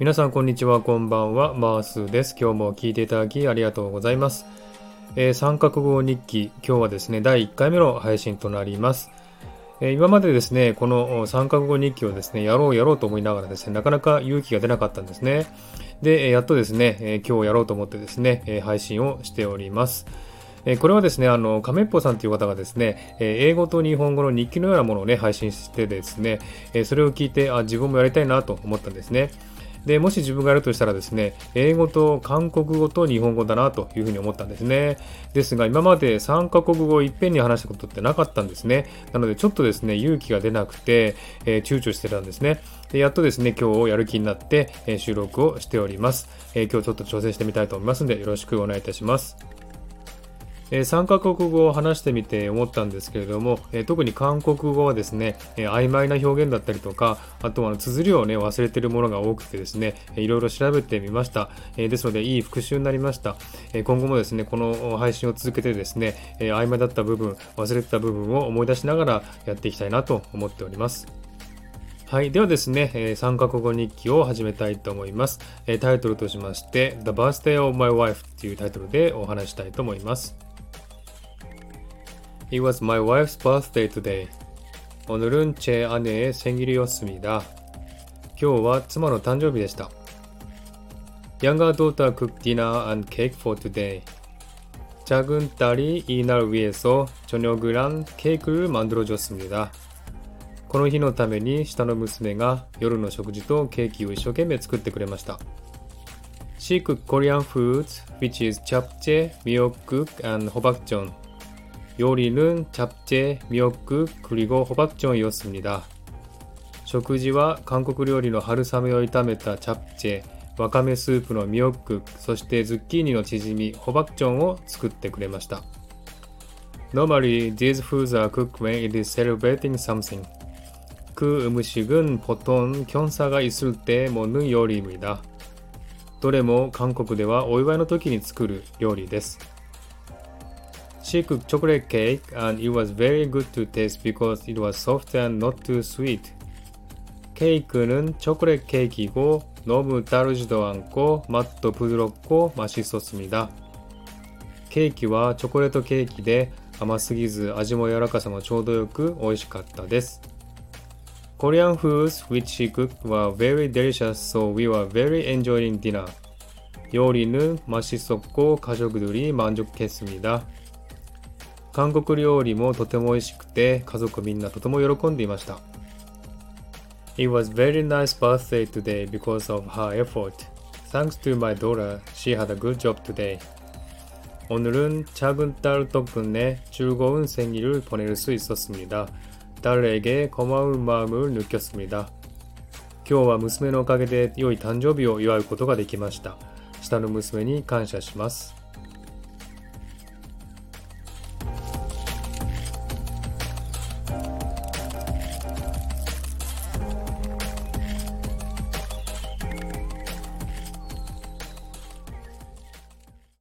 皆さんこんにちは、こんばんは、マースです。今日も聞いていただきありがとうございます。えー、三角語日記、今日はですね、第1回目の配信となります。えー、今までですね、この三角語日記をですね、やろうやろうと思いながらですね、なかなか勇気が出なかったんですね。で、やっとですね、今日やろうと思ってですね、配信をしております。これはですね、あの、亀っぽさんという方がですね、英語と日本語の日記のようなものをね、配信してですね、それを聞いて、あ、自分もやりたいなと思ったんですね。で、もし自分がやるとしたらですね、英語と韓国語と日本語だなというふうに思ったんですね。ですが、今まで3カ国語をいっぺんに話したことってなかったんですね。なので、ちょっとですね、勇気が出なくて、えー、躊躇してたんですね。でやっとですね、今日やる気になって、え、収録をしております、えー、今日ちょっと挑戦してみたいと思いますので、よろしくお願いいたします。え3カ国語を話してみて思ったんですけれども、え特に韓国語はですね、え曖昧な表現だったりとか、あとは綴りをね、忘れてるものが多くてですね、いろいろ調べてみました。えですので、いい復習になりました。え今後もですね、この配信を続けてですね、え曖昧だった部分、忘れてた部分を思い出しながらやっていきたいなと思っております。はい。ではですね、えー、三カ国語日記を始めたいと思います。えー、タイトルとしまして、The Birthday of My Wife というタイトルでお話したいと思います。It was my wife's birthday today. 오늘은 제 아내의 생일이었습니다. 今日は 妻の誕生日でした. Younger daughter cooked dinner and cake for today. 작은 딸이 이날 위해서 저녁을 한 케이크를 만들어줬습니다. この日のために下の娘が夜の食事とケーキを一生懸命作ってくれました. She cooked Korean foods, which is japchae, miyeokguk, and 호박전. 요리는 잡채, 미역국, 그리고 호박전이었습니다. 食事は韓国料理の春雨を炒めたチャプチェ、わかめスープのミヨック、そしてズッキーニのチヂミ、ホ박전を作ってくれました。Normally, these foods are cooked when it is celebrating something. 그 음식은 보통 경사가 있을 때 먹는 요리입니다. どれも韓国ではお祝いの時に作る料理です。 She cooked chocolate cake and it was very good to taste because it was soft and not too sweet. 케이크는 초콜릿 케이크이고 너무 다르지도 않고 맛도 부드럽고 맛있었습니다. 케이크와 초콜릿 케이크で 甘すぎず味も柔らかさもちょうどよく美味しかったです。 Korean foods which she cooked were very delicious so we were very enjoying dinner. 요리는 맛있었고 가족들이 만족했습니다. 韓国料理もとても美味しくて家族みんなとても喜んでいました。It was very nice birthday today because of her effort. Thanks to my daughter, she had a good job today. 오늘은 작은 딸 덕분에 즐거운 생일을 보낼 수 있었습니다. 딸에게 고마운 마음을 느꼈습니다. 今日は娘のおかげで良い誕生日を祝うことができました。下の娘に感謝します。